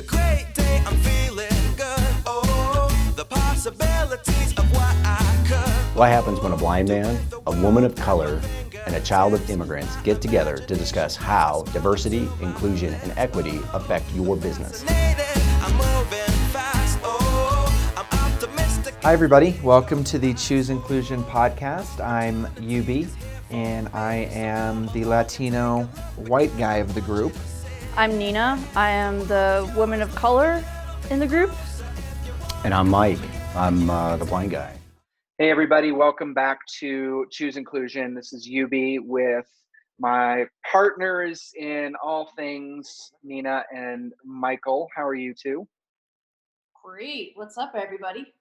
a great day, I'm feeling good. Oh, the possibilities of what I could. What happens when a blind man, a woman of color, and a child of immigrants get together to discuss how diversity, inclusion, and equity affect your business? I'm moving fast. Oh, I'm optimistic. Hi, everybody. Welcome to the Choose Inclusion podcast. I'm UB, and I am the Latino white guy of the group. I'm Nina. I am the woman of color in the group. And I'm Mike. I'm uh, the blind guy. Hey, everybody. Welcome back to Choose Inclusion. This is UB with my partners in all things, Nina and Michael. How are you two? Great. What's up, everybody?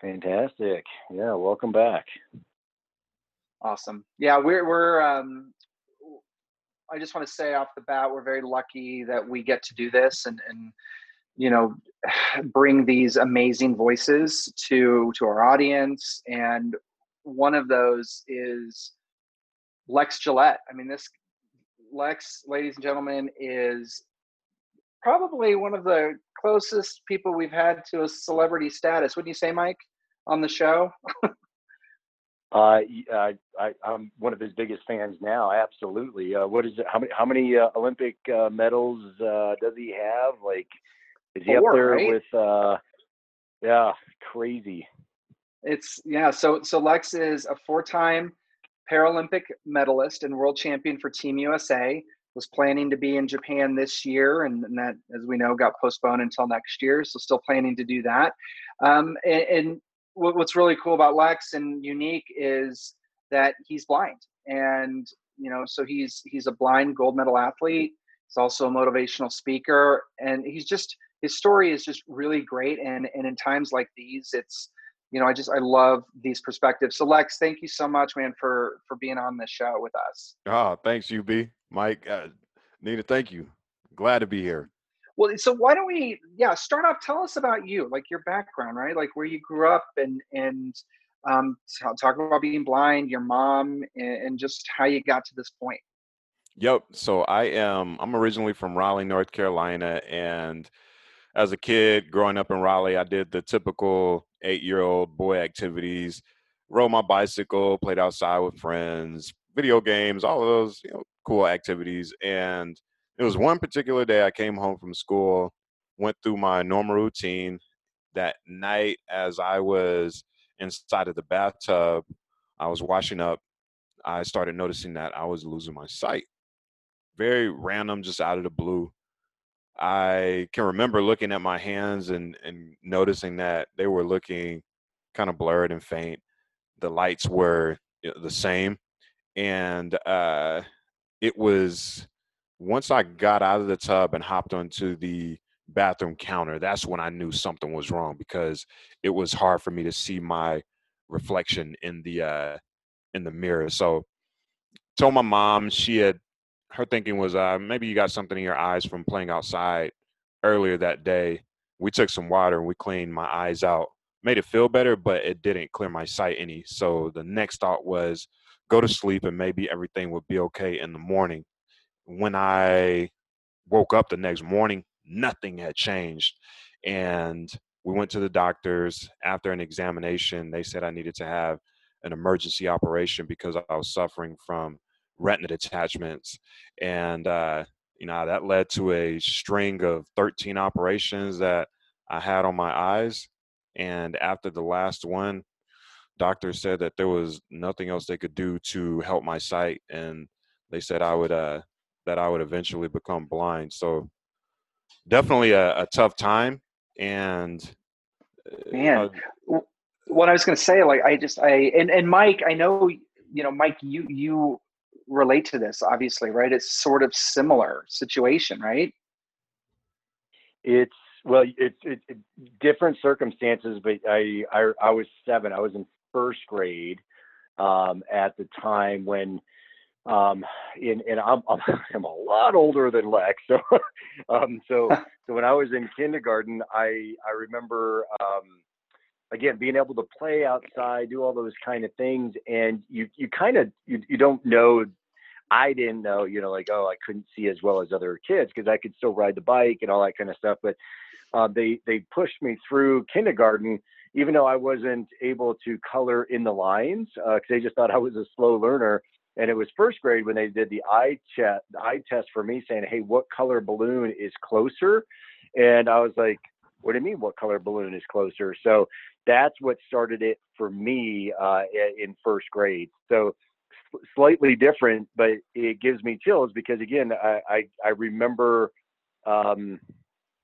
Fantastic. Yeah, welcome back. Awesome. Yeah, we're we're um I just want to say off the bat we're very lucky that we get to do this and and you know bring these amazing voices to to our audience and one of those is Lex Gillette. I mean this Lex ladies and gentlemen is probably one of the closest people we've had to a celebrity status. Wouldn't you say Mike on the show? Uh, I, I, I'm one of his biggest fans now. Absolutely. Uh, what is it? How many how many uh, Olympic uh, medals uh, does he have? Like, is he Four, up there right? with? Uh, yeah, crazy. It's yeah. So so Lex is a four-time Paralympic medalist and world champion for Team USA. Was planning to be in Japan this year, and, and that, as we know, got postponed until next year. So still planning to do that. Um, and, and what's really cool about Lex and unique is that he's blind, and you know, so he's he's a blind gold medal athlete. He's also a motivational speaker, and he's just his story is just really great. And and in times like these, it's you know, I just I love these perspectives. So Lex, thank you so much, man, for for being on this show with us. Oh, thanks, UB. Mike, uh, Nina, thank you. Glad to be here. Well, so why don't we, yeah, start off. Tell us about you, like your background, right? Like where you grew up, and and um, talk about being blind, your mom, and, and just how you got to this point. Yep. So I am, I'm originally from Raleigh, North Carolina. And as a kid growing up in Raleigh, I did the typical eight year old boy activities, rode my bicycle, played outside with friends, video games, all of those, you know, cool activities. And it was one particular day I came home from school, went through my normal routine. That night, as I was inside of the bathtub, I was washing up. I started noticing that I was losing my sight. Very random, just out of the blue. I can remember looking at my hands and, and noticing that they were looking kind of blurred and faint. The lights were the same. And uh, it was once I got out of the tub and hopped onto the bathroom counter, that's when I knew something was wrong because it was hard for me to see my reflection in the uh, in the mirror. So told my mom she had her thinking was uh, maybe you got something in your eyes from playing outside earlier that day. We took some water and we cleaned my eyes out. Made it feel better, but it didn't clear my sight any. So the next thought was go to sleep and maybe everything would be okay in the morning. When I woke up the next morning, nothing had changed. And we went to the doctors. After an examination, they said I needed to have an emergency operation because I was suffering from retina detachments. And, uh, you know, that led to a string of 13 operations that I had on my eyes. And after the last one, doctors said that there was nothing else they could do to help my sight. And they said I would, uh, that I would eventually become blind. So definitely a, a tough time. And, uh, Man, know, w- what I was going to say, like I just I and and Mike, I know you know Mike, you you relate to this obviously, right? It's sort of similar situation, right? It's well, it's it, it, different circumstances, but I, I I was seven. I was in first grade um, at the time when um in and I'm, I'm I'm a lot older than Lex so um so so when I was in kindergarten I I remember um again being able to play outside do all those kind of things and you you kind of you, you don't know I didn't know, you know, like oh, I couldn't see as well as other kids because I could still ride the bike and all that kind of stuff. But uh, they they pushed me through kindergarten, even though I wasn't able to color in the lines because uh, they just thought I was a slow learner. And it was first grade when they did the eye chat, eye test for me, saying, "Hey, what color balloon is closer?" And I was like, "What do you mean? What color balloon is closer?" So that's what started it for me uh, in first grade. So slightly different, but it gives me chills because again, I I, I remember. Um,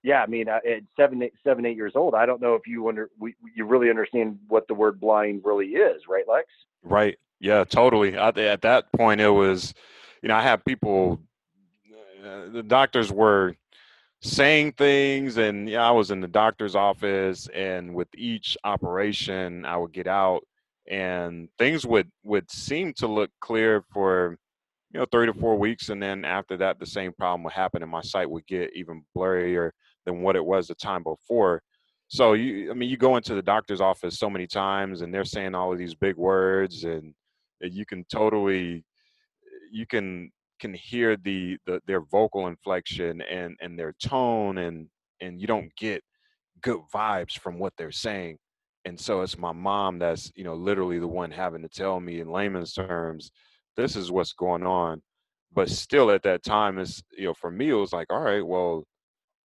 yeah, I mean, at seven, eight, seven, eight years old, I don't know if you under we, you really understand what the word blind really is, right, Lex? Right. Yeah, totally. I, at that point, it was, you know, I had people. Uh, the doctors were saying things, and yeah, I was in the doctor's office, and with each operation, I would get out, and things would would seem to look clear for you know three to four weeks and then after that the same problem would happen and my sight would get even blurrier than what it was the time before so you i mean you go into the doctor's office so many times and they're saying all of these big words and you can totally you can can hear the, the their vocal inflection and and their tone and and you don't get good vibes from what they're saying. And so it's my mom that's you know literally the one having to tell me in layman's terms this is what's going on. But still at that time it's you know for me it was like all right well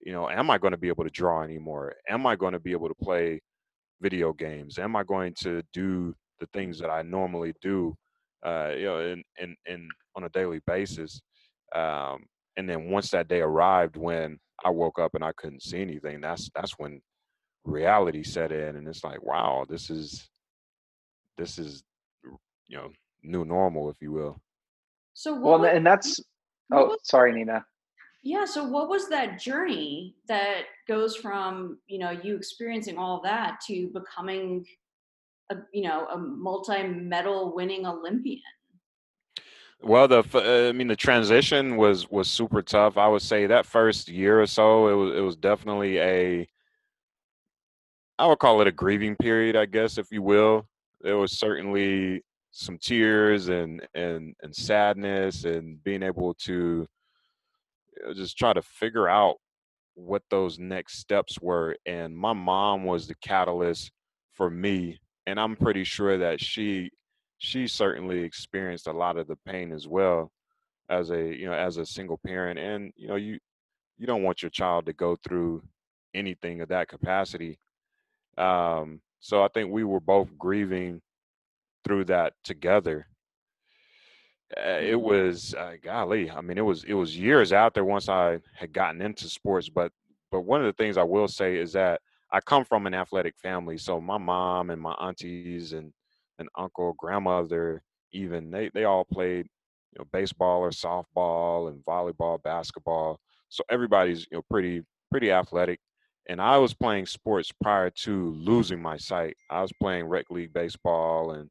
you know am i going to be able to draw anymore? Am i going to be able to play video games? Am i going to do the things that i normally do uh, you know and and and on a daily basis um, and then once that day arrived when i woke up and i couldn't see anything that's that's when reality set in and it's like wow this is this is you know new normal if you will So what Well, was, and that's. what Oh, was- sorry, Nina. yeah, so what was that journey that goes from, you know, you experiencing all of that to becoming a, you know, a multi-medal winning Olympian? Well, the uh, I mean, the transition was was super tough. I would say that first year or so, it was it was definitely a I would call it a grieving period, I guess, if you will. There was certainly some tears and and and sadness, and being able to uh, just try to figure out what those next steps were. And my mom was the catalyst for me, and I'm pretty sure that she she certainly experienced a lot of the pain as well as a you know as a single parent and you know you you don't want your child to go through anything of that capacity. Um so i think we were both grieving through that together. Uh, it was uh, golly i mean it was it was years out there once i had gotten into sports but but one of the things i will say is that i come from an athletic family so my mom and my aunties and and uncle grandmother even they they all played you know baseball or softball and volleyball basketball. So everybody's you know pretty pretty athletic. And i was playing sports prior to losing my sight. I was playing rec league baseball and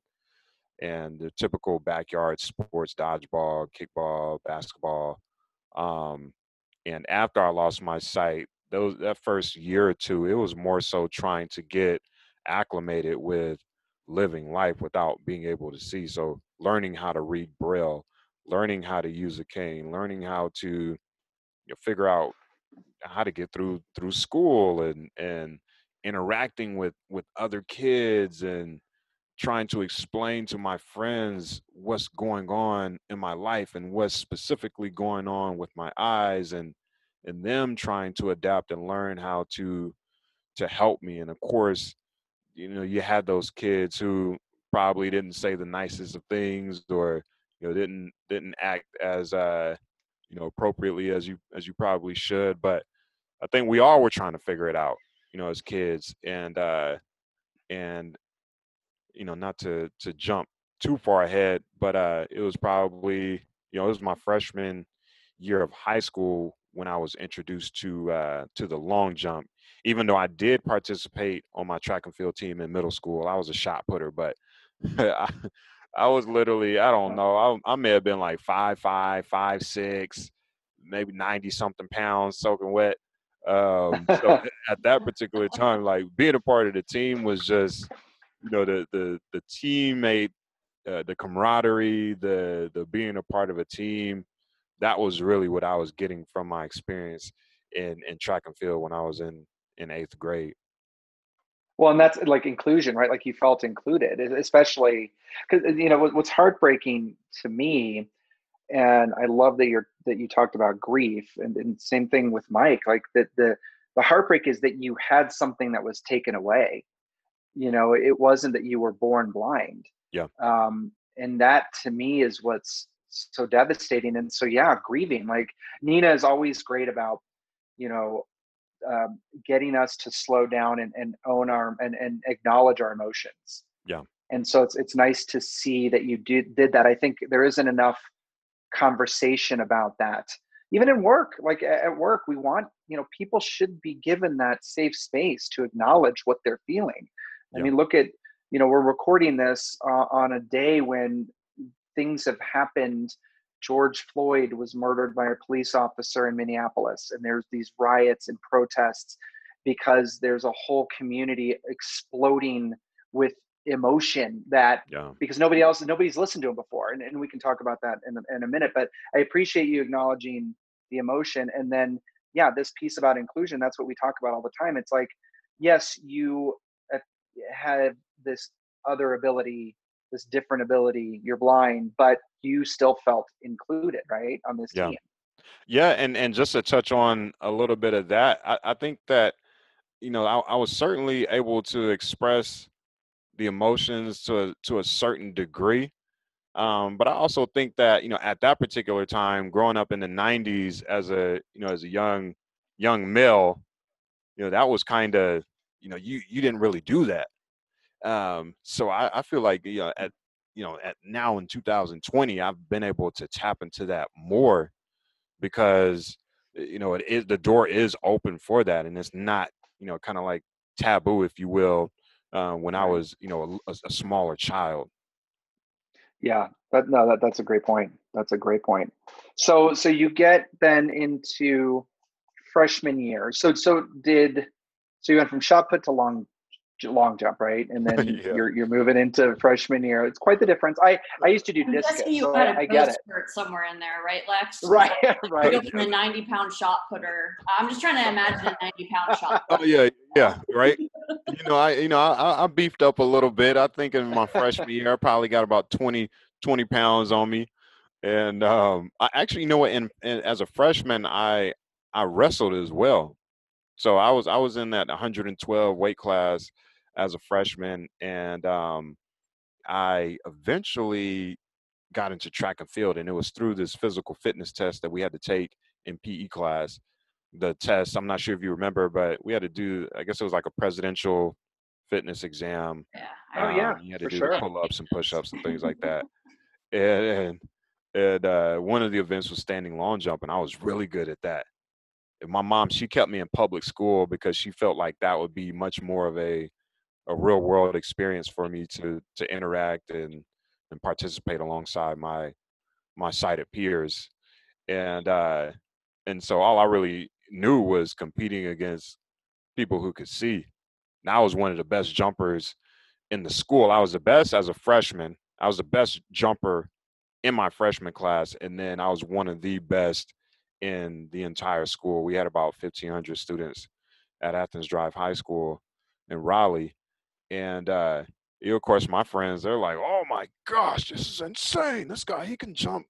and the typical backyard sports dodgeball kickball basketball. Um, and after i lost my sight those that first year or two it was more so trying to get acclimated with living life without being able to see so learning how to read braille learning how to use a cane learning how to you know, figure out how to get through through school and and interacting with with other kids and trying to explain to my friends what's going on in my life and what's specifically going on with my eyes and and them trying to adapt and learn how to to help me and of course you know you had those kids who probably didn't say the nicest of things or you know didn't didn't act as uh you know appropriately as you as you probably should but i think we all were trying to figure it out you know as kids and uh and you know not to to jump too far ahead but uh it was probably you know it was my freshman year of high school when i was introduced to uh to the long jump. Even though i did participate on my track and field team in middle school i was a shot putter but I, I was literally i don't know I, I may have been like five five five six maybe 90 something pounds soaking wet. Um so at that particular time like being a part of the team was just you know the the the teammate uh, the camaraderie, the the being a part of a team, that was really what I was getting from my experience in in track and field when I was in in eighth grade. Well, and that's like inclusion, right? Like you felt included, especially because you know what's heartbreaking to me, and I love that you're that you talked about grief, and, and same thing with Mike. Like that the the heartbreak is that you had something that was taken away. You know, it wasn't that you were born blind. Yeah. Um, and that to me is what's so devastating. And so yeah, grieving. Like Nina is always great about, you know, um, getting us to slow down and, and own our and, and acknowledge our emotions. Yeah. And so it's it's nice to see that you did did that. I think there isn't enough conversation about that. Even in work, like at work, we want, you know, people should be given that safe space to acknowledge what they're feeling. I Yeah. mean, look at, you know, we're recording this uh, on a day when things have happened. George Floyd was murdered by a police officer in Minneapolis, and there's these riots and protests because there's a whole community exploding with emotion that Yeah. because nobody else nobody's listened to him before and, and we can talk about that in, a- in a minute but i appreciate you acknowledging the emotion and then yeah this piece about inclusion that's what we talk about all the time it's like yes you have this other ability this different ability you're blind but you still felt included right on this Yeah. team Yeah, and and just to touch on a little bit of that, I, I think that you know I, I was certainly able to express the emotions to a, to a certain degree, um, but I also think that you know at that particular time, growing up in the '90s as a you know as a young young male, you know that was kind of you know you you didn't really do that. Um, so I, I feel like you know at you know at now in 2020, I've been able to tap into that more because uh, you know it is the door is open for that and it's not you know kind of like taboo if you will uh, when i was you know a, a smaller child Yeah, that no, that that's a great point. That's a great point. So so you get then into freshman year. So so did so you went from shot put to long long jump, right? And then Yeah. you're you're moving into freshman year. It's quite the difference. I I used to do I'm discus, guessing you so had I, a I get it. spurt somewhere in there, right, Lex? Right, You right. go from the 90 pound shot putter. I'm just trying to imagine a 90 pound shot oh yeah yeah right you know i you know I, I- I beefed up a little bit i think in my freshman year i probably got about 20 20 pounds on me and um i actually you know what in, in as a freshman i i wrestled as well so i was i was in that 112 weight class as a freshman and um i eventually got into track and field and it was through this physical fitness test that we had to take in pe class the test i'm not sure if you remember but we had to do i guess it was like a presidential fitness exam Yeah. Oh, yeah, um, you had to do sure. pull-ups and push-ups and things like that and and, and uh, one of the events was standing long jump and i was really good at that and my mom she kept me in public school because she felt like that would be much more of a a real world experience for me to to interact and and participate alongside my my sighted peers. And uh and so all i really knew was competing against people who could see. And i was one of the best jumpers in the school. I was the best as a freshman. I was the best jumper in my freshman class and then i was one of the best in the entire school. We had about 1500 students at athens drive high school in raleigh and uh you of course my friends they're like oh my gosh this is insane this guy he can jump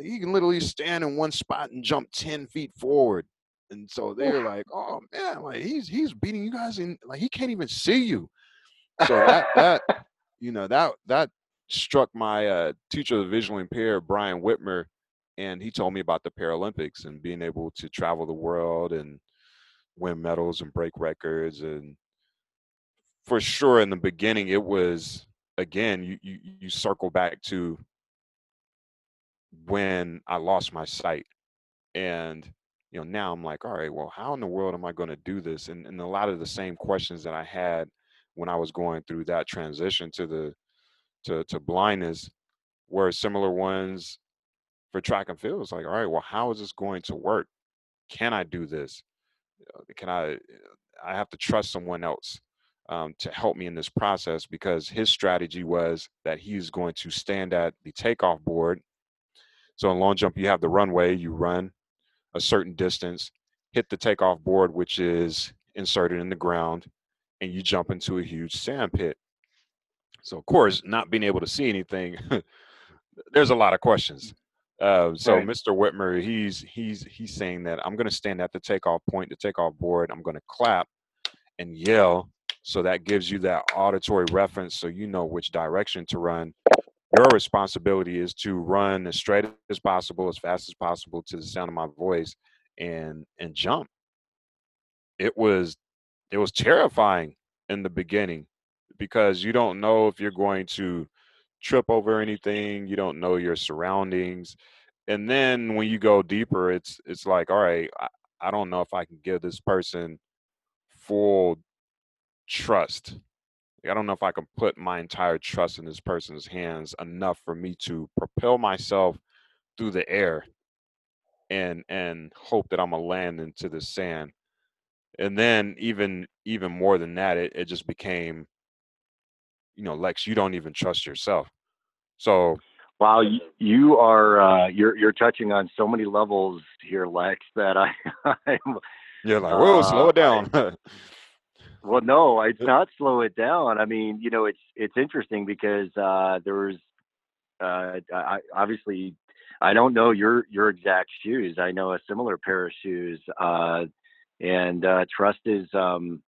he can literally stand in one spot and jump 10 feet forward. And so they're like oh man like he's he's beating you guys in like he can't even see you. So that that you know that that struck my uh teacher of the visually impaired brian whitmer and he told me about the paralympics and being able to travel the world and win medals and break records and for sure in the beginning it was again you you, you circle back to when i lost my sight. And you know now i'm like all right well how in the world am i going to do this? And, and a lot of the same questions that i had when i was going through that transition to the to, to blindness were similar ones for track and field. It's like all right well how is this going to work? Can i do this? Uh, can i i have to trust someone else um, to help me in this process because his strategy was that he's going to stand at the takeoff board. So in long jump, you have the runway, you run a certain distance, hit the takeoff board, which is inserted in the ground, and you jump into a huge sand pit. So of course, not being able to see anything, there's a lot of questions. Uh, so Right. Mr. Whitmer, he's he's he's saying that I'm going to stand at the takeoff point, the takeoff board. I'm going to clap and yell, so that gives you that auditory reference, so you know which direction to run. Your responsibility is to run as straight as possible, as fast as possible, to the sound of my voice, and and jump. It was it was terrifying in the beginning because you don't know if you're going to trip over anything you don't know your surroundings and then when you go deeper it's it's like all right I, I don't know if i can give this person full trust. I don't know if i can put my entire trust in this person's hands enough for me to propel myself through the air and and hope that i'm gonna land into the sand. And then even even more than that it, it just became you know lex you don't even trust yourself. So Wow, you, are uh, you're you're touching on so many levels here, Lex. That I, I'm you're like whoa slow Uh, it down Well, no, it's not slow it down. I mean, you know, it's it's interesting because uh, there was uh, I, obviously I don't know your your exact shoes. I know a similar pair of shoes, uh, and uh, trust is um,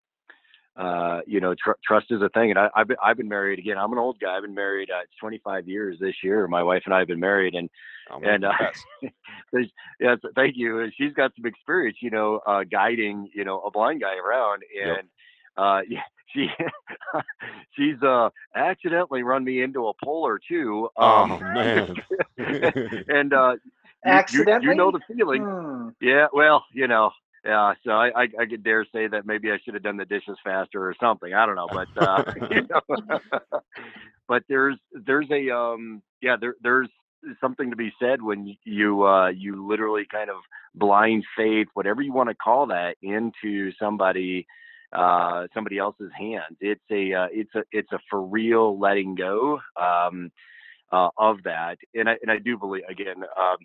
uh, you know tr- trust is a thing. And I, I've been, I've been married again. I'm an old guy. I've been married uh, 25 years this year. My wife and I have been married, and and, uh, yes, thank you. And She's got some experience, you know, uh, guiding, you know, a blind guy around, Yep. And uh, yeah, she she's uh accidentally run me into a pole or two. oh Um, man and uh, you- you, Accidentally? you know the feeling. Hmm. Yeah, well, you know, yeah. So I, I, I could dare say that maybe I should have done the dishes faster or something. I don't know, but uh, you know, but there's there's a um yeah there there's something to be said when you uh you literally kind of blind faith whatever you want to call that into somebody uh somebody else's hands. It's a uh, it's a it's a for real letting go um uh, of that. And i and i do believe again um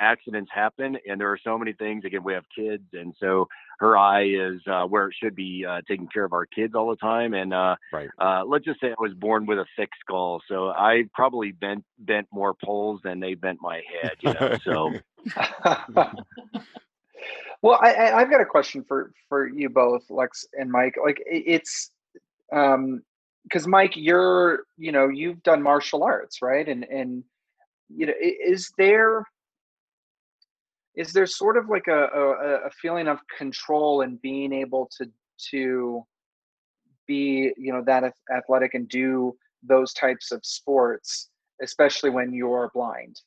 accidents happen and there are so many things. Again we have kids and so her eye is uh, where it should be uh, taking care of our kids all the time. And uh, right. uh, let's just say I was born with a thick skull, so I probably bent bent more poles than they bent my head. You know, so well, I, I, I've got a question for for you both, Lex and Mike. Like it's um because Mike, you're you know you've done martial arts, right? And and you know, is there is there sort of like a, a a feeling of control and being able to to be you know that athletic and do those types of sports, especially when you're blind?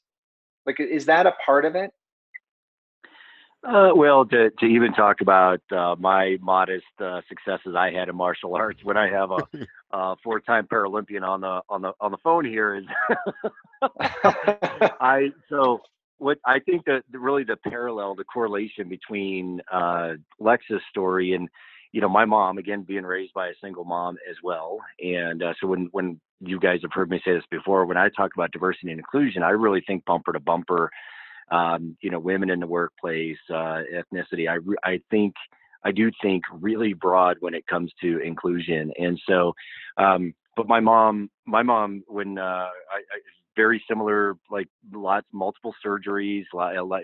Like, is that a part of it? Uh, well, to to even talk about uh, my modest uh, successes I had in martial arts when I have a, uh four time Paralympian on the on the on the phone here is I so what I think that really the parallel, the correlation between uh, Lex's story and you know my mom again being raised by a single mom as well, and uh, so when when you guys have heard me say this before, when I talk about diversity and inclusion, I really think bumper to bumper. Um, you know, women in the workplace, uh, ethnicity. I I think I do think really broad when it comes to inclusion, and so. Um, but my mom, my mom, when uh, I, I very similar, like lots, multiple surgeries,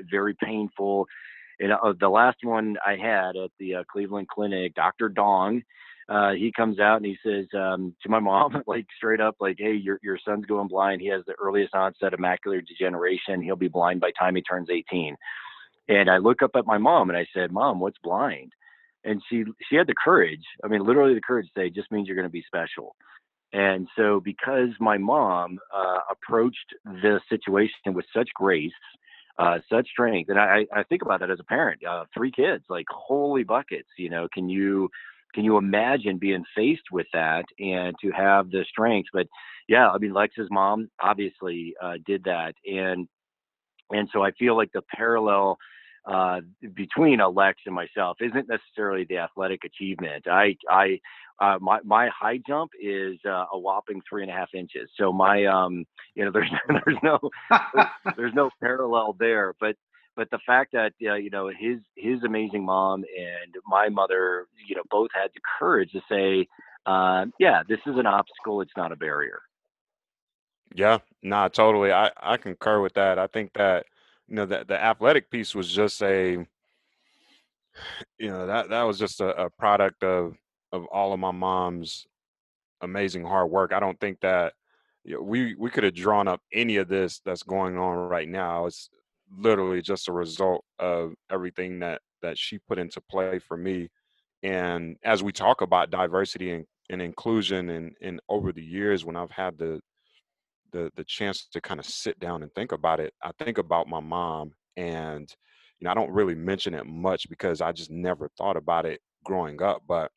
very painful. And uh, the last one I had at the uh, Cleveland Clinic, Dr. Dong, uh, he comes out and he says um, to my mom, like straight up, like, "Hey, your your son's going blind. He has the earliest onset of macular degeneration. He'll be blind by time he turns 18." And I look up at my mom and I said, "Mom, what's blind?" And she she had the courage. I mean, literally the courage to say, just means you're going to be special." And so, because my mom uh, approached the situation with such grace, uh, such strength, and I, I think about that as a parent, uh, three kids, like holy buckets. You know, can you can you imagine being faced with that and to have the strength? But yeah, I mean, Lex's mom obviously uh, did that, and and so I feel like the parallel uh, between Alex and myself isn't necessarily the athletic achievement. I, I, uh, my my high jump is uh, a whopping three and a half inches. So my um, you know, there's there's no there's, there's no parallel there. But but the fact that uh, you know his his amazing mom and my mother, you know, both had the courage to say, uh, yeah, this is an obstacle. It's not a barrier. Yeah, nah, totally. I I concur with that. I think that you know that the athletic piece was just a you know that that was just a, a product of of all of my mom's amazing hard work. I don't think that you know, we we could have drawn up any of this that's going on right now. It's literally just a result of everything that that she put into play for me. And as we talk about diversity and, and inclusion and and over the years when I've had the the the chance to kind of sit down and think about it, I think about my mom and you know, I don't really mention it much because I just never thought about it growing up, but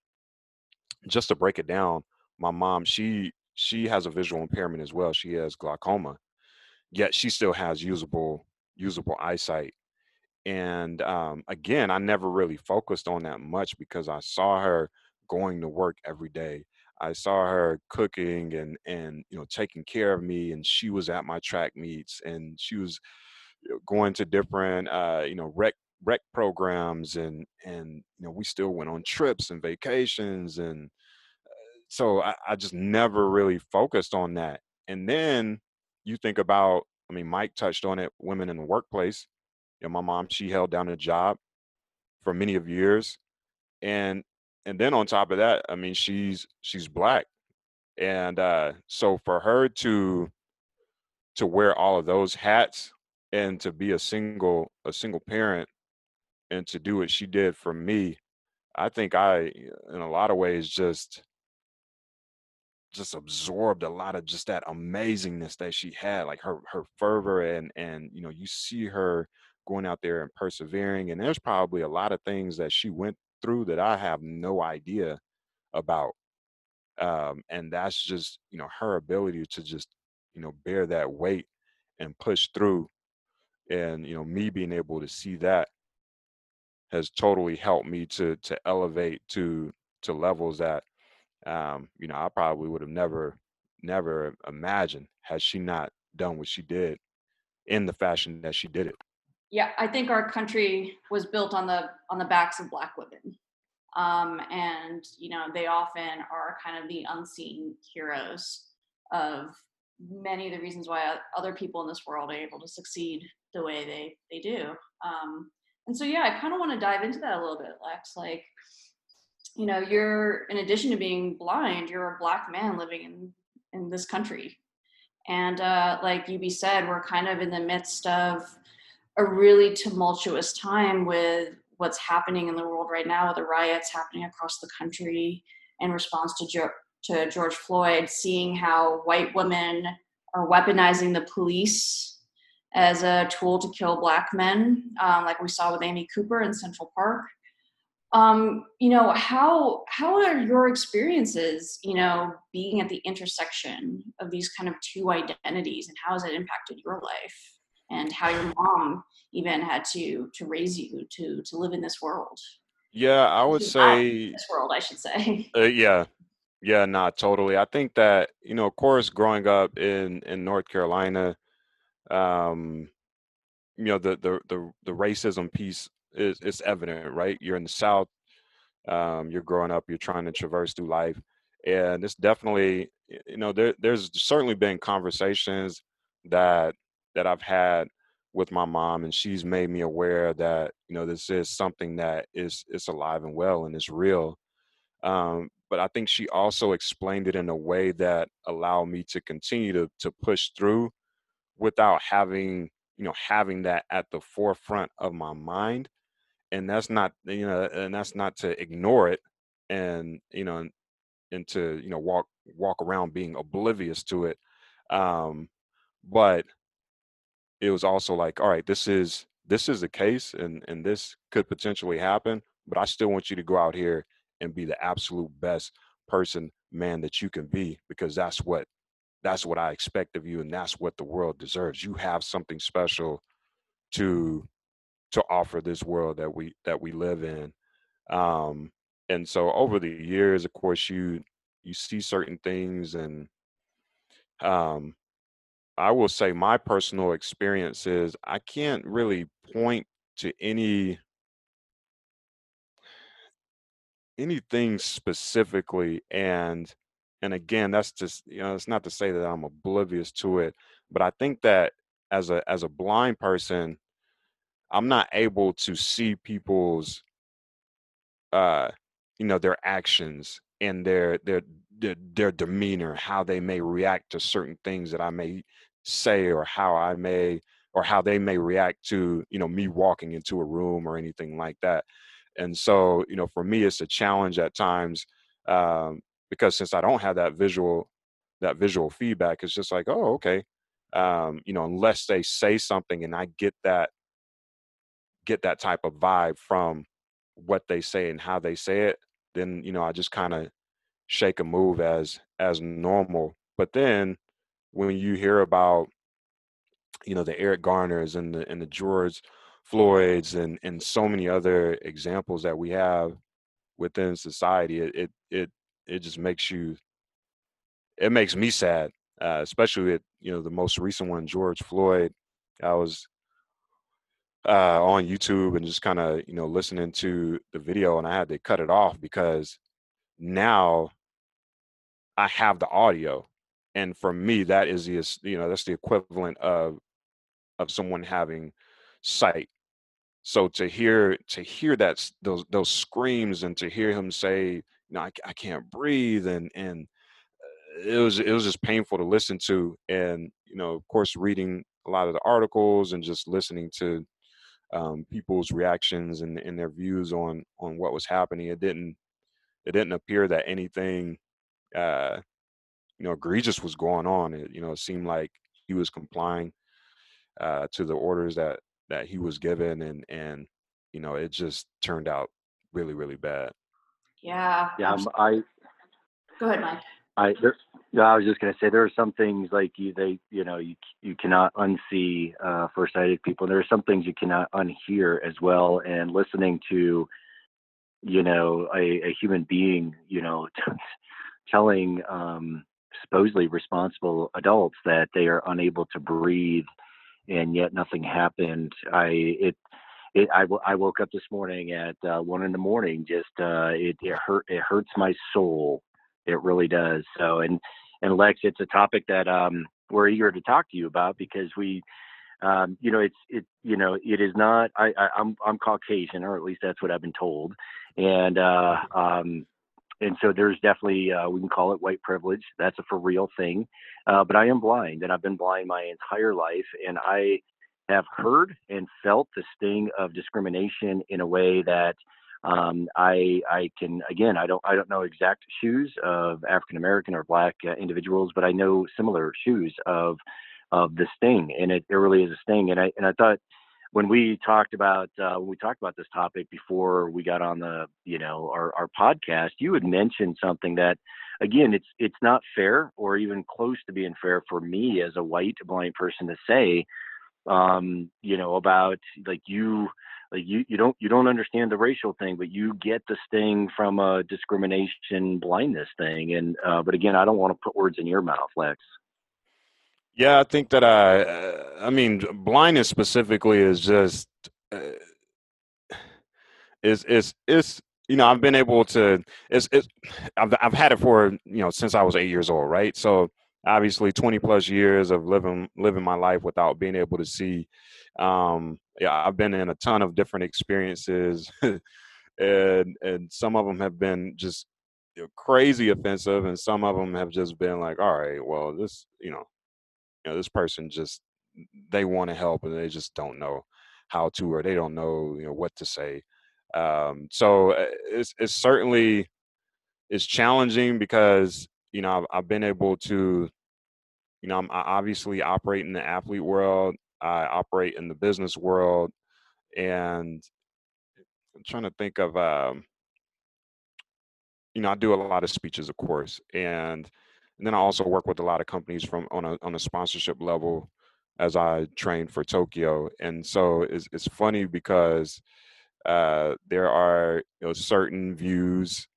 just to break it down, my mom, she she has a visual impairment as well. She has glaucoma, yet she still has usable usable eyesight. And um, again, I never really focused on that much because I saw her going to work every day. I saw her cooking and and you know taking care of me, and she was at my track meets, and she was going to different uh, you know rec rec programs, and and you know we still went on trips and vacations, and so I, I just never really focused on that. And then you think about, I mean, Mike touched on it, women in the workplace. You know, my mom, she held down a job for many of years. And and then on top of that, I mean, she's she's black. And uh so for her to to wear all of those hats and to be a single a single parent and to do what she did for me, I think I in a lot of ways just just absorbed a lot of just that amazingness that she had like her her fervor and and you know you see her going out there and persevering and there's probably a lot of things that she went through that I have no idea about um and that's just you know her ability to just you know bear that weight and push through and you know me being able to see that has totally helped me to to elevate to to levels that um, you know, I probably would have never, never imagined had she not done what she did in the fashion that she did it. Yeah, I think our country was built on the on the backs of black women. Um, and you know, they often are kind of the unseen heroes of many of the reasons why other people in this world are able to succeed the way they they do. Um, and so yeah, I kind of want to dive into that a little bit, Lex. Like, you know you're in addition to being blind you're a black man living in in this country. And uh, like UB said we're kind of in the midst of a really tumultuous time with what's happening in the world right now with the riots happening across the country in response to, jo- to george floyd seeing how white women are weaponizing the police as a tool to kill black men um, like we saw with amy cooper in central park um, you know how how are your experiences you know being at the intersection of these kind of two identities and how has it impacted your life? And how your mom even had to to raise you to to live in this world? Yeah i would say this world i should say. Uh, yeah. Yeah not totally. I think that you know of course growing up in in north carolina um you know the the the, the racism piece is it's evident, right? You're in the South, um, you're growing up, you're trying to traverse through life, and it's definitely, you know, there there's certainly been conversations that that I've had with my mom, and she's made me aware that you know this is something that is is alive and well and it's real. Um, but I think she also explained it in a way that allowed me to continue to to push through without having you know having that at the forefront of my mind and that's not you know and that's not to ignore it and you know and, and to you know walk walk around being oblivious to it um but it was also like all right this is this is the case and and this could potentially happen but i still want you to go out here and be the absolute best person man that you can be because that's what that's what i expect of you and that's what the world deserves. You have something special to to offer this world that we that we live in um and so over the years, of course, you you see certain things, and um, I will say my personal experiences, I can't really point to any anything specifically and and again that's just you know it's not to say that i'm oblivious to it but i think that as a as a blind person i'm not able to see people's uh you know their actions and their their their, their demeanor how they may react to certain things that i may say or how i may or how they may react to you know me walking into a room or anything like that. And so you know for me it's a challenge at times um, because since i don't have that visual that visual feedback it's just like oh okay. Um, you know unless they say something and i get that get that type of vibe from what they say and how they say it then you know i just kind of shake a move as as normal but then when you hear about you know the eric garners and the and the george Floyd's and and so many other examples that we have within society, it it it, it just makes you it makes me sad, uh, especially with you know the most recent one, George Floyd. I was uh, on YouTube and just kind of you know listening to the video, and I had to cut it off because now I have the audio, and for me that is the you know that's the equivalent of of someone having sight. So to hear to hear that those those screams and to hear him say you know I, I can't breathe and and uh, it was it was just painful to listen to and you know of course reading a lot of the articles and just listening to um, people's reactions and, and their views on on what was happening. It didn't it didn't appear that anything uh, you know egregious was going on. It you know it seemed like he was complying uh, to the orders that that he was given and and you know it just turned out really really bad. Yeah yeah i go ahead mike i there, i was just to say there are some things like you they you know you you cannot unsee uh for sighted people there are some things you cannot unhear as well and listening to you know a, a human being you know telling um supposedly responsible adults that they are unable to breathe and yet nothing happened. I it it I, I woke up this morning at uh, one in the morning. Just uh, it it hurt it hurts my soul. It really does. So and and Lex, it's a topic that um, we're eager to talk to you about because we. Um, you know, it's it. You know, it is not. I, I I'm I'm Caucasian, or at least that's what I've been told. And uh, um, and so there's definitely uh, we can call it white privilege. That's a for real thing. Uh, but I am blind, and I've been blind my entire life, and I have heard and felt the sting of discrimination in a way that um, I I can again I don't I don't know exact shoes of African American or Black uh, individuals, but I know similar shoes of of the sting, and it, it really is a sting. And I and I thought when we talked about uh, when we talked about this topic before we got on the you know our, our podcast, you had mentioned something that again it's it's not fair or even close to being fair for me as a white blind person to say um, you know about like you like you you don't you don't understand the racial thing but you get the sting from a discrimination blindness thing and uh, but again i don't want to put words in your mouth lex yeah, I think that I, uh, I mean, blindness specifically is just, uh, is is is you know I've been able to, it's it's I've I've had it for you know since I was eight years old, right? So obviously 20 plus years of living living my life without being able to see. Um, yeah, I've been in a ton of different experiences, and and some of them have been just you know, crazy offensive, and some of them have just been like, all right, well, this you know you know this person just they want to help and they just don't know how to or they don't know you know what to say um, so uh, it's, it's certainly it's challenging because you know I've, I've been able to you know I'm, i obviously operate in the athlete world i operate in the business world and i'm trying to think of um, you know i do a lot of speeches of course and and then I also work with a lot of companies from on a on a sponsorship level as I train for Tokyo. And so it's it's funny because uh, there are you know certain views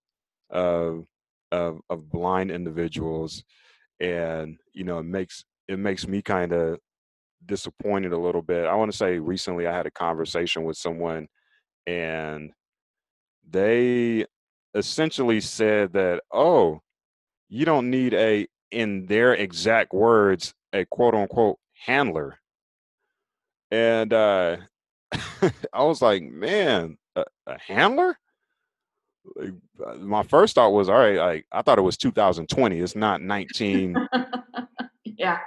of of, of blind individuals, and you know it makes it makes me kind of disappointed a little bit. I want to say recently I had a conversation with someone, and they essentially said that, "Oh, you don't need a in their exact words a quote unquote handler." And uh, I was like, man, a, a handler? Like, uh, my first thought was, all right, like I thought it was 2020. It's not 19. yeah.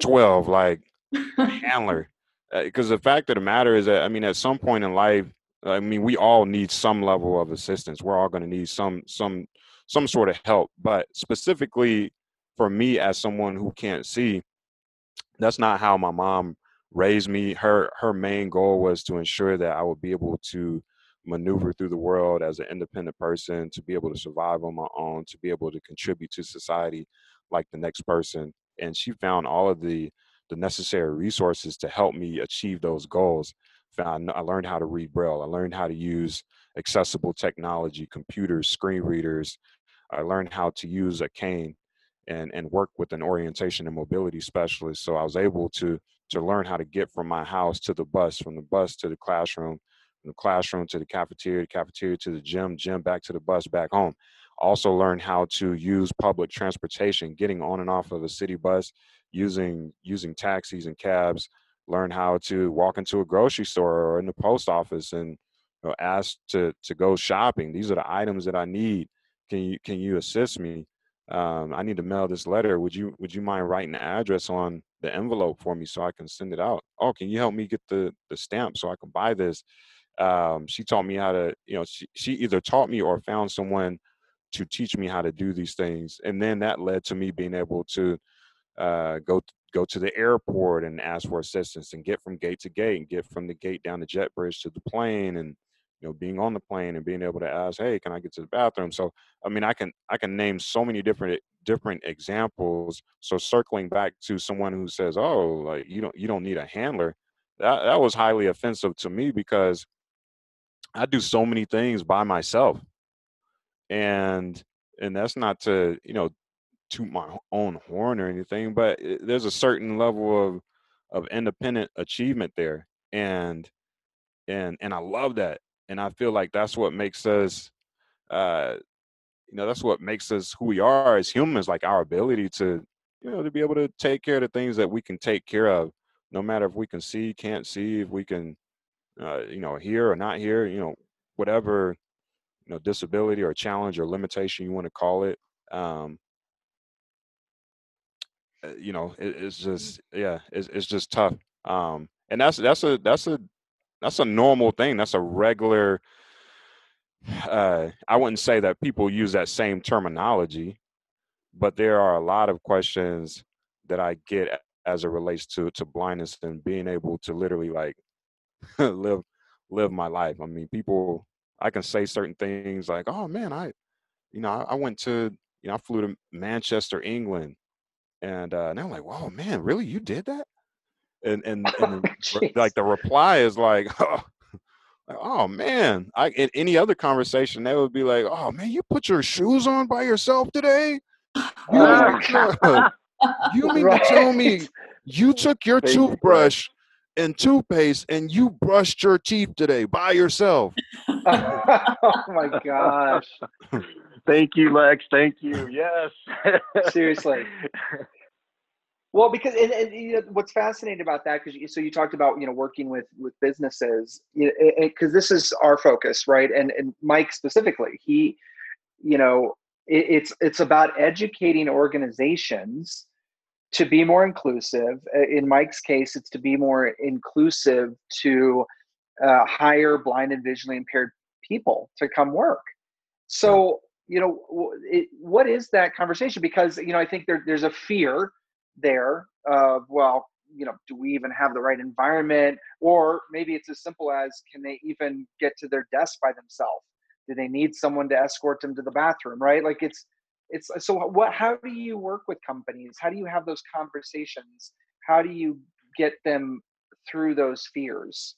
12. Like handler, because uh, the fact of the matter is that I mean, at some point in life, I mean, we all need some level of assistance. We're all going to need some some some sort of help. But specifically for me, as someone who can't see, that's not how my mom raised me. Her her main goal was to ensure that I would be able to maneuver through the world as an independent person, to be able to survive on my own, to be able to contribute to society like the next person. And she found all of the the necessary resources to help me achieve those goals. Found I learned how to read braille. I learned how to use accessible technology, computers, screen readers. I learned how to use a cane and and work with an orientation and mobility specialist. So I was able to to learn how to get from my house to the bus, from the bus to the classroom, the classroom to the cafeteria, the cafeteria to the gym, gym back to the bus, back home. Also learn how to use public transportation, getting on and off of a city bus, using using taxis and cabs. Learn how to walk into a grocery store or in the post office and you know, ask to to go shopping. These are the items that I need. Can you can you assist me? um, I need to mail this letter. Would you would you mind writing the address on the envelope for me so I can send it out? Oh, can you help me get the the stamp so I can buy this? Um, she taught me how to, you know, she, she either taught me or found someone to teach me how to do these things, and then that led to me being able to uh, go go to the airport and ask for assistance and get from gate to gate and get from the gate down the jet bridge to the plane and you know being on the plane and being able to ask hey can i get to the bathroom? So i mean i can i can name so many different different examples. So circling back to someone who says oh like you don't you don't need a handler that that was highly offensive to me because i do so many things by myself. And and that's not to you know toot my own horn or anything but there's a certain level of of independent achievement there. And and and I love that. And I feel like that's what makes us, uh, you know, that's what makes us who we are as humans. Like our ability to, you know, to be able to take care of the things that we can take care of, no matter if we can see, can't see, if we can, uh, you know, hear or not hear, you know, whatever, you know, disability or challenge or limitation you want to call it. Um, uh, you know, it, it's just yeah, it's it's just tough. Um, and that's that's a that's a that's a normal thing. That's a regular. Uh, I wouldn't say that people use that same terminology, but there are a lot of questions that I get as it relates to to blindness and being able to literally like live live my life. I mean, people I can say certain things like, "Oh man, I you know, I, I went to, you know, I flew to Manchester, England." And uh and I'm like, "Wow, man, really you did that?" and and, and like the reply is like, oh, like, oh man. I in any other conversation that would be like, oh man, you put your shoes on by yourself today. You, mean, you mean right. to tell me you took your toothbrush and toothpaste and you brushed your teeth today by yourself? oh my gosh. Thank you, Lex. Thank you. Yes. Seriously. Well, because and, and you know, what's fascinating about that, because so you talked about you know working with with businesses, because you know, this is our focus, right? And and Mike specifically, he, you know, it, it's it's about educating organizations to be more inclusive. In Mike's case, it's to be more inclusive to uh, hire blind and visually impaired people to come work. So you know, it, what is that conversation? Because you know, I think there, there's a fear there of well you know do we even have the right environment or maybe it's as simple as can they even get to their desk by themselves do they need someone to escort them to the bathroom right like it's it's so what how do you work with companies how do you have those conversations how do you get them through those fears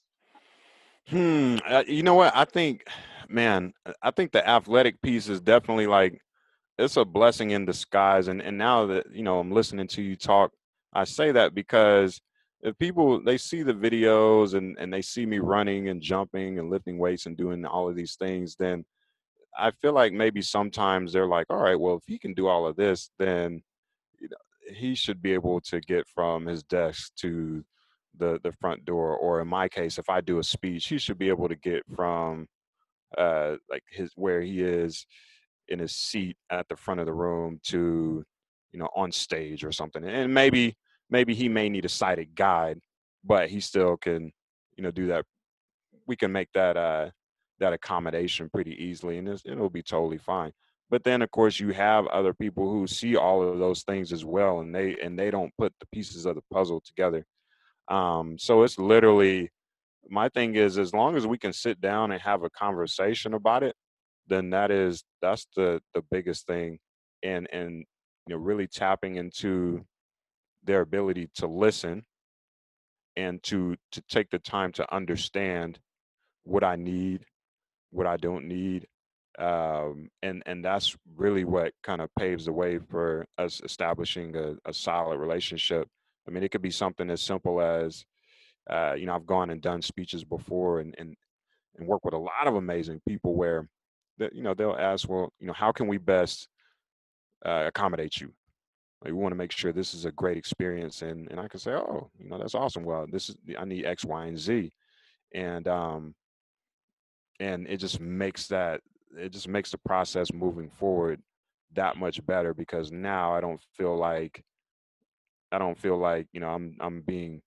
Hmm. Uh, you know what? I think, man, uh, I think the athletic piece is definitely like it's a blessing in disguise. And and now that you know I'm listening to you talk, I say that because if people they see the videos and and they see me running and jumping and lifting weights and doing all of these things, then I feel like maybe sometimes they're like, all right, well, if he can do all of this, then you know he should be able to get from his desk to the the front door or in my case if i do a speech he should be able to get from uh like his where he is in his seat at the front of the room to you know on stage or something and maybe maybe he may need a sighted guide but he still can you know do that. We can make that uh that accommodation pretty easily and it'll be totally fine. But then of course you have other people who see all of those things as well and they and they don't put the pieces of the puzzle together. Um, so it's literally my thing is as long as we can sit down and have a conversation about it, then that is that's the the biggest thing, and and you know really tapping into their ability to listen and to to take the time to understand what I need, what I don't need, um, and and that's really what kind of paves the way for us establishing a, a solid relationship I mean, it could be something as simple as, uh, you know, I've gone and done speeches before and and and work with a lot of amazing people where, that you know, they'll ask, well, you know, how can we best uh, accommodate you? Like, we want to make sure this is a great experience, and and I can say, oh, you know, that's awesome. Well, this is I need X, Y, and Z, and um, and it just makes that it just makes the process moving forward that much better because now I don't feel like I don't feel like you know I'm I'm being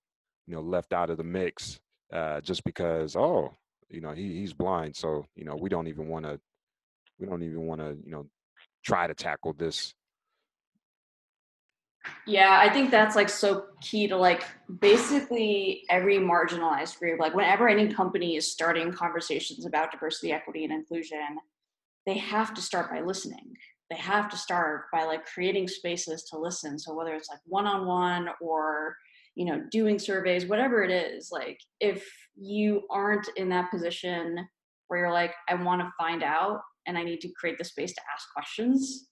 you know left out of the mix uh, just because oh you know he he's blind so you know we don't even want to we don't even want to you know try to tackle this Yeah, I think that's like so key to like basically every marginalized group. Like whenever any company is starting conversations about diversity, equity, and inclusion, they have to start by listening they have to start by like creating spaces to listen so whether it's like one-on-one or you know doing surveys whatever it is like if you aren't in that position where you're like i want to find out and i need to create the space to ask questions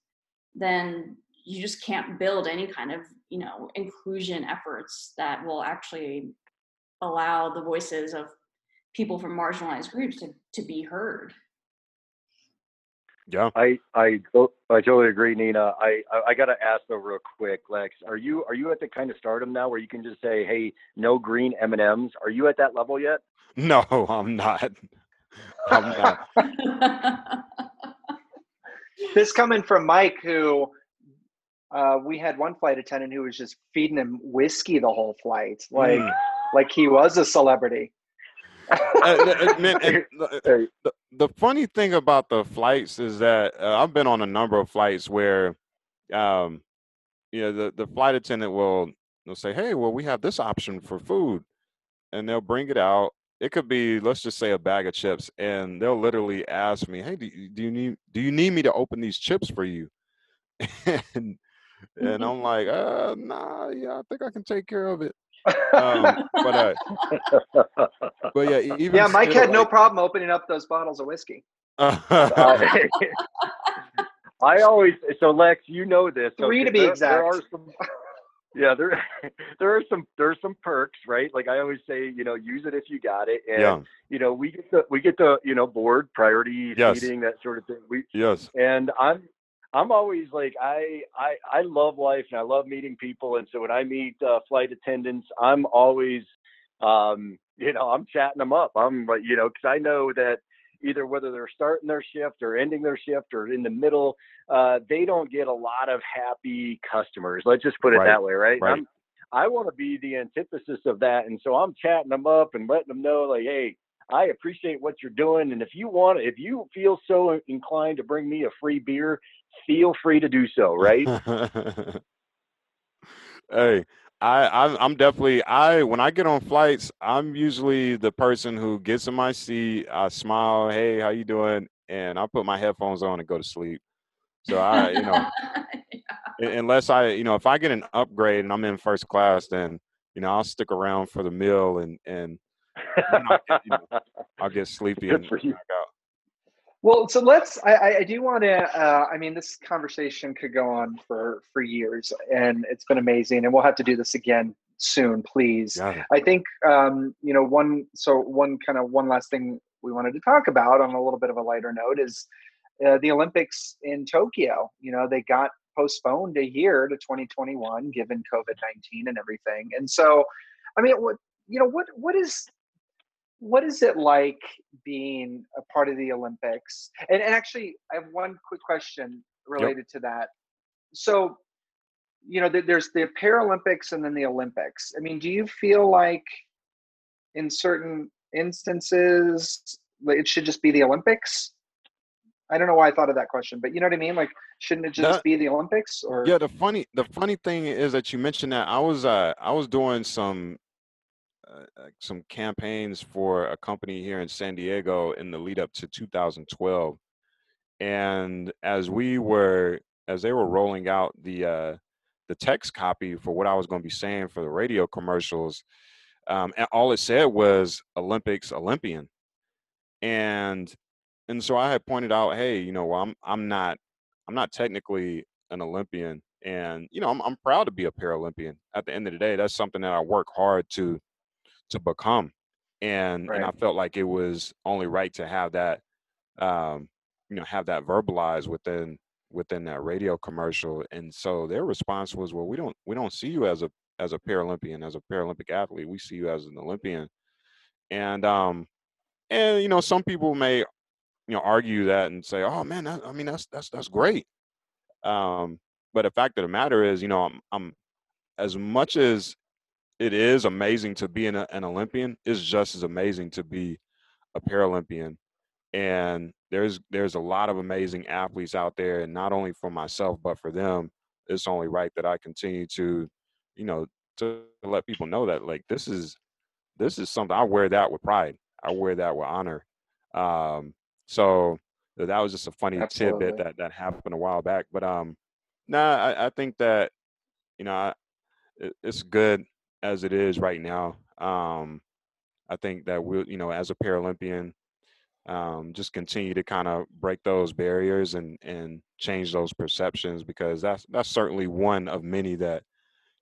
then you just can't build any kind of you know inclusion efforts that will actually allow the voices of people from marginalized groups to, to be heard yeah. I I I totally agree, Nina. I I, I got to ask though, real quick, Lex. Are you are you at the kind of stardom now where you can just say, "Hey, no green M and M's"? Are you at that level yet? No, I'm not. I'm not. this coming from Mike, who uh, we had one flight attendant who was just feeding him whiskey the whole flight, like mm. like he was a celebrity. Uh, uh, the, the, funny thing about the flights is that uh, I've been on a number of flights where, um, you know, the, the flight attendant will they'll say, "Hey, well, we have this option for food," and they'll bring it out. It could be, let's just say, a bag of chips, and they'll literally ask me, "Hey, do you, do you need do you need me to open these chips for you?" and and I'm like, "Uh, nah, yeah, I think I can take care of it." um, but uh, but yeah, even yeah, Mike had like, no problem opening up those bottles of whiskey. I always so Lex, you know this. Three to be there, exact. There are some, yeah, there there are some there's some perks, right? Like I always say, you know, use it if you got it, and yeah. you know we get the we get the you know board priority yes. seating that sort of thing. We yes, and I'm I'm always like I I I love life and I love meeting people, and so when I meet uh, flight attendants, I'm always um, you know I'm chatting them up. I'm like you know because I know that either whether they're starting their shift or ending their shift or in the middle, uh, they don't get a lot of happy customers. Let's just put it right. that way, right? right. i want to be the antithesis of that, and so I'm chatting them up and letting them know like, hey. I appreciate what you're doing. And if you want, if you feel so inclined to bring me a free beer, feel free to do so, right? hey, I, I'm, I'm definitely I when I get on flights, I'm usually the person who gets in my seat. I smile, hey, how you doing? And I put my headphones on and go to sleep. So I, you know, yeah. unless I, you know, if I get an upgrade and I'm in first class, then you know I'll stick around for the meal and and I'll get, you know, I'll get sleepy Good and for you. knock out. Well, so let's. I, I- do want to. Uh, I mean, this conversation could go on for for years, and it's been amazing. And we'll have to do this again soon, please. Yeah. I think um, you know one. So one kind of one last thing we wanted to talk about on a little bit of a lighter note is uh, the Olympics in Tokyo. You know, they got postponed a year to 2021 given COVID 19 and everything. And so, I mean, what you know, what what is what is it like being a part of the Olympics? And, and actually, I have one quick question related to that. So, you know, there's the Paralympics and then the Olympics. I mean, do you feel like in certain instances it should just be the Olympics? I don't know why I thought of that question, but you know what I mean? Like, shouldn't it just That- be the Olympics? Or Yeah, the funny the funny thing is that you mentioned that I was uh I was doing some some campaigns for a company here in San Diego in the lead up to 2012, and as we were as they were rolling out the uh, the text copy for what I was going to be saying for the radio commercials, um, and all it said was Olympics Olympian, and and so I had pointed out, hey, you know, well, I'm I'm not I'm not technically an Olympian, and you know, I'm I'm proud to be a Paralympian. At the end of the day, that's something that I work hard to to become, and and I felt like it was only right to have that, um, you know, have that verbalized within within that radio commercial. And so their response was, well, we don't we don't see you as a as a Paralympian, as a Paralympic athlete. We see you as an Olympian, and um, and you know, some people may you know argue that and say, oh man, that, I mean that's that's that's great. Um, but the fact of the matter is, you know, I'm, I'm as much as it is amazing to be an, an Olympian, it's just as amazing to be a Paralympian. And there's there's a lot of amazing athletes out there, and not only for myself but for them. It's only right that I continue to, you know, to let people know that like this is this is something I wear that with pride. I wear that with honor. Um, so that was just a funny Absolutely. tidbit that that happened a while back. But um, nah, I, I think that you know I, it, it's good as it is right now. Um, I think that we'll you know as a Paralympian, um, just continue to kind of break those barriers and and change those perceptions because that's that's certainly one of many that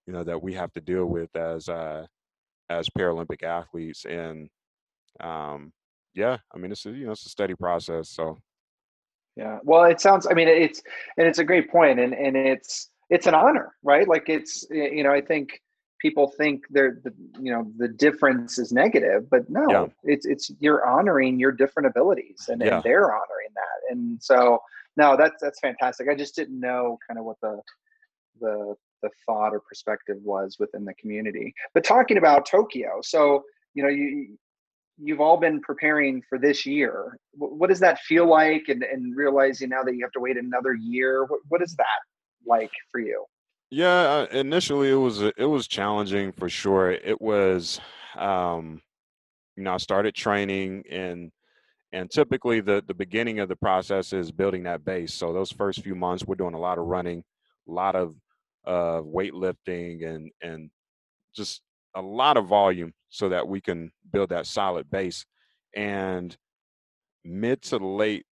you know that we have to deal with as uh, as Paralympic athletes and um, yeah, I mean it's a, you know it's a steady process. So Yeah. Well, it sounds. I mean, it's and it's a great point, and and it's it's an honor, right? Like it's you know, I think people think they're the you know the difference is negative, but no, Yeah. it's it's you're honoring your different abilities, and, Yeah. and they're honoring that, and so no, that's that's fantastic. I just didn't know kind of what the the the thought or perspective was within the community. But talking about Tokyo, so you know you you've all been preparing for this year. What does that feel like, and, and realizing now that you have to wait another year? What, what is that like for you? Yeah, uh, initially it was it was challenging for sure. It was, um, you know, I started training and and typically the the beginning of the process is building that base. So those first few months we're doing a lot of running, a lot of uh, weightlifting and and just a lot of volume so that we can build that solid base. And mid to late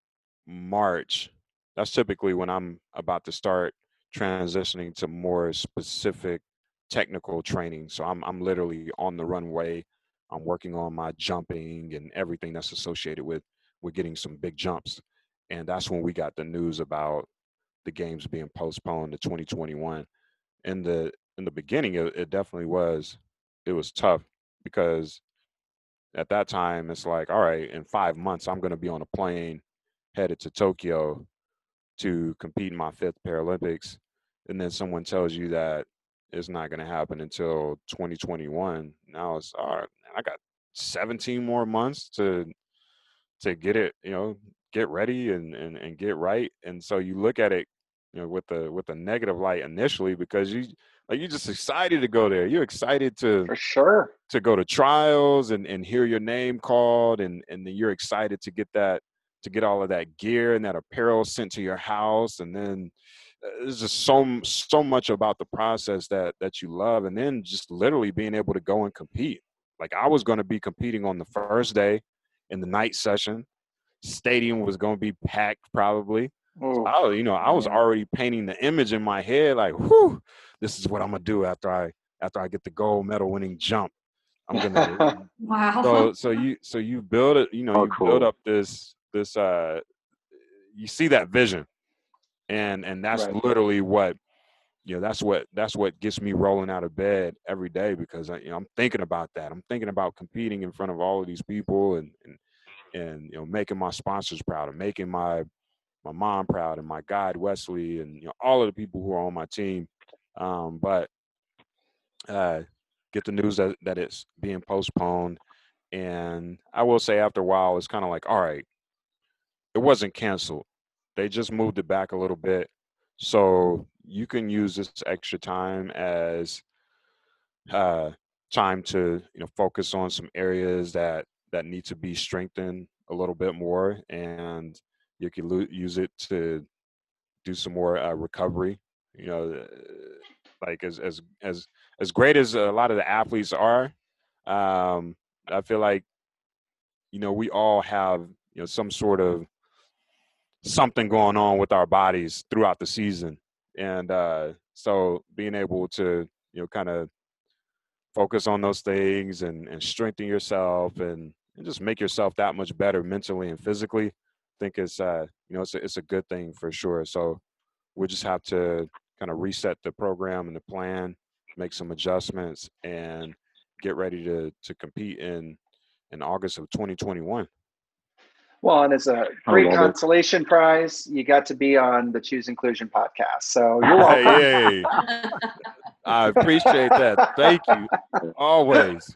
March, that's typically when I'm about to start transitioning to more specific technical training. So I'm I'm literally on the runway. I'm working on my jumping and everything that's associated with with getting some big jumps. And that's when we got the news about the games being postponed to 2021. In the in the beginning, it, it definitely was it was tough because at that time it's like, all right, in five months I'm going to be on a plane headed to Tokyo to compete in my fifth Paralympics, and then someone tells you that it's not going to happen until 2021. Now it's all right. I got 17 more months to to get it, you know, get ready and and, and get right. And so you look at it, you know, with the with the negative light initially because you like you're just excited to go there. You're excited to For sure. to go to trials and and hear your name called and and then you're excited to get that to get all of that gear and that apparel sent to your house and then there's just so so much about the process that that you love and then just literally being able to go and compete Like I was going to be competing on the first day in the night session. Stadium was going to be packed probably. So I, you know, I was already painting the image in my head, like, whew, this is what I'm gonna do after I after I get the gold medal winning jump. I'm gonna Wow. so so you so you build it, you know, Oh, you build up this this uh you see that vision. And and that's Right. literally what you know, that's what that's what gets me rolling out of bed every day because I, you know, I'm thinking about that. I'm thinking about competing in front of all of these people and and and you know making my sponsors proud and making my my mom proud and my guide Wesley and you know all of the people who are on my team. Um, but uh, get the news that, that it's being postponed, and I will say after a while it's kind of like all right, it wasn't canceled. They just moved it back a little bit, so you can use this extra time as uh, time to you know focus on some areas that that need to be strengthened a little bit more and you can lo- use it to do some more uh, recovery you know uh, like as as as as great as a lot of the athletes are um i feel like you know we all have you know some sort of something going on with our bodies throughout the season. And uh so being able to you know kind of focus on those things and and strengthen yourself and, and just make yourself that much better mentally and physically i think it's uh you know it's a, it's a good thing for sure. So we'll just have to kind of reset the program and the plan make some adjustments and get ready to to compete in in august of 2021 Well, and as a great love it. consolation prize, you got to be on the Choose Inclusion podcast. So you're welcome. hey, hey, i appreciate that thank you always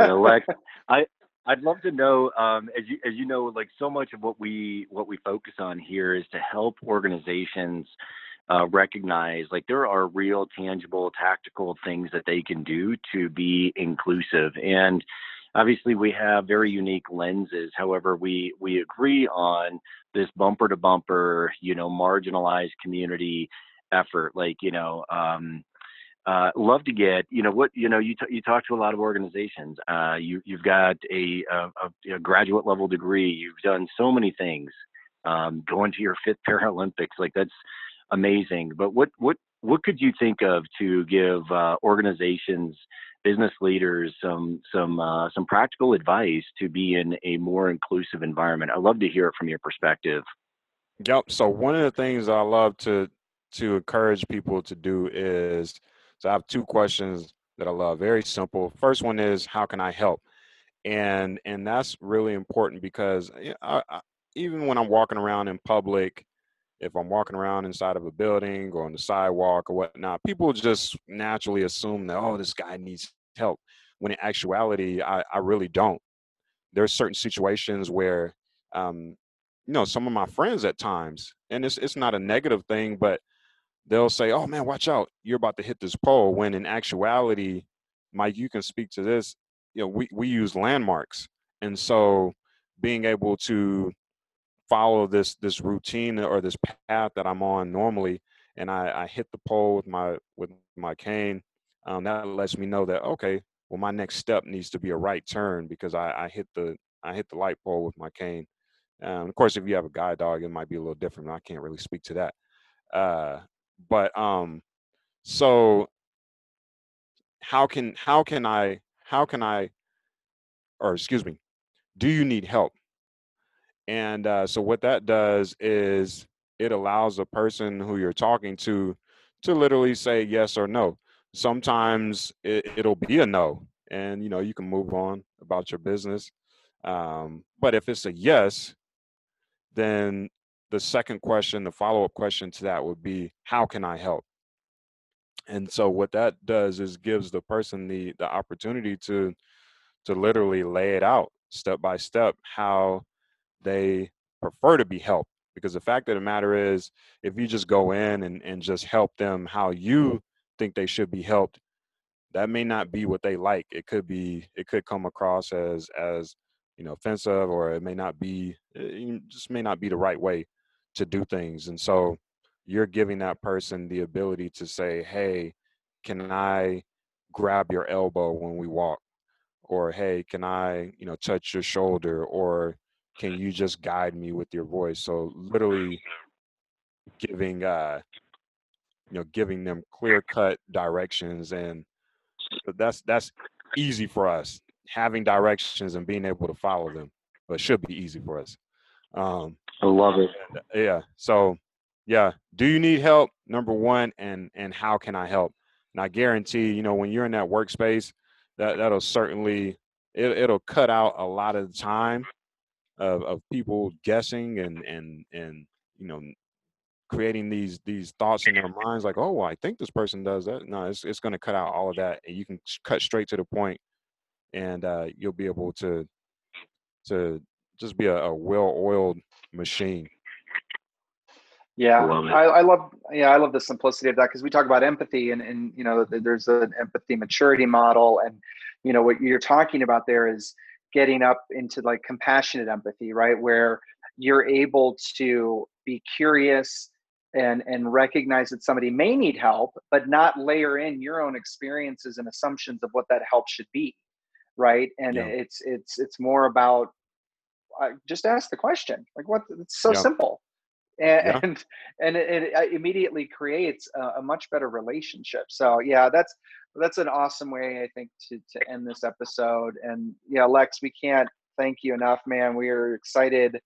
Uh, Lex, I I'd love to know, um, as you as you know, like so much of what we what we focus on here is to help organizations uh, recognize like there are real, tangible, tactical things that they can do to be inclusive. And obviously, we have very unique lenses. However, we we agree on this bumper to bumper, you know, marginalized community effort. Like you know. Um, uh, love to get you know what you know you, t- you talk to a lot of organizations uh, you you've got a, a, a- graduate level degree you've done so many things um, going to your fifth paralympics like that's amazing but what what what could you think of to give uh, organizations business leaders some some uh, some practical advice to be in a more inclusive environment i'd love to hear it from your perspective Yep. So one of the things I love to to encourage people to do is so I have two questions that I love. Very simple. First one is how can I help? And and that's really important because I, I, even when I'm walking around in public, if I'm walking around inside of a building or on the sidewalk or whatnot, people just naturally assume that oh this guy needs help. When in actuality, I, I really don't. There's certain situations where um, you know some of my friends at times and it's it's not a negative thing but they'll say oh man watch out you're about to hit this pole when in actuality mike you can speak to this you know we, we use landmarks and so being able to follow this this routine or this path that i'm on normally and i, I hit the pole with my with my cane um, that lets me know that okay well my next step needs to be a right turn because i, I hit the i hit the light pole with my cane um, of course, if you have a guide dog, it might be a little different. I can't really speak to that. Uh, but um, so how can how can I how can I or excuse me, do you need help? And uh, so what that does is it allows a person who you're talking to to literally say yes or no. Sometimes it, it'll be a no, and you know you can move on about your business. Um, but if it's a yes, then the second question, the follow up question to that would be, how can I help? And so what that does is gives the person the the opportunity to to literally lay it out step by step how they prefer to be helped. Because the fact of the matter is, if you just go in and, and just help them how mm-hmm. you think they should be helped, that may not be what they like. It could be, it could come across as as you know offensive, or it may not be, eh, it just may not be the right way to do things. And so you're giving that person the ability to say, "Hey, can I grab your elbow when we walk?" or hey, can I, you know, touch your shoulder or can you just guide me with your voice? So literally giving uh you know giving them clear cut directions and that's that's easy for us having directions and being able to follow them but should be easy for us um I love it. uh, yeah so yeah do you need help number one and and how can i help and i guarantee you know when you're in that workspace that that'll certainly it, it'll cut out a lot of the time of, of people guessing and and and you know creating these these thoughts in their minds like oh i think this person does that no it's, it's going to cut out all of that and you can cut straight to the point and uh, you'll be able to to just be a, a well-oiled machine Yeah, Love. I, I love yeah I love the simplicity of that because we talk about empathy and and you know there's an empathy maturity model and you know what you're talking about there is getting up into like compassionate empathy right where you're able to be curious and and recognize that somebody may need help but not layer in your own experiences and assumptions of what that help should be right and Yeah. it's it's it's more about uh, just ask the question like what it's so Yeah. simple and Yeah. and, and it, it uh, immediately creates a, a much better relationship. So yeah that's that's an awesome way i think to to end this episode. And yeah lex we can't thank you enough man. We are excited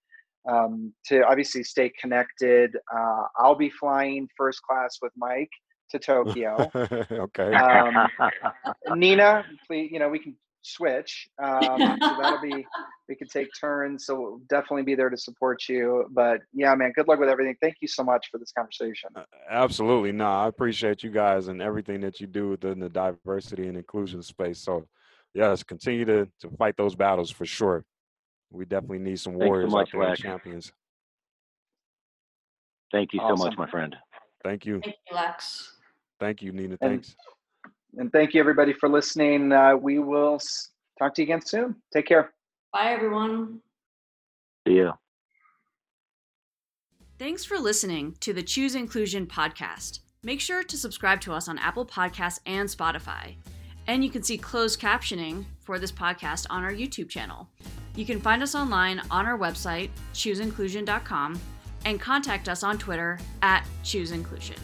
um, to obviously stay connected. Uh, i'll be flying first class with mike to tokyo. Okay. Um, Nina, please, you know, we can switch. Um, so that'll be, we can take turns. So we'll definitely be there to support you. But yeah, man, good luck with everything. Thank you so much for this conversation. Uh, Absolutely. No, I appreciate you guys and everything that you do within the diversity and inclusion space. So, yes, continue to, to fight those battles for sure. We definitely need some Thanks so warriors much, out there, and champions. Thank you so much, my friend. Thank you. Thank you, Lex. Thank you, Nina. Thanks. And thank you everybody for listening. Uh, we will talk to you again soon. Take care. Bye, everyone. See you. Thanks for listening to the Choose Inclusion podcast. Make sure to subscribe to us on Apple Podcasts and Spotify. And you can see closed captioning for this podcast on our YouTube channel. You can find us online on our website, chooseinclusion.com, and contact us on Twitter at chooseinclusion.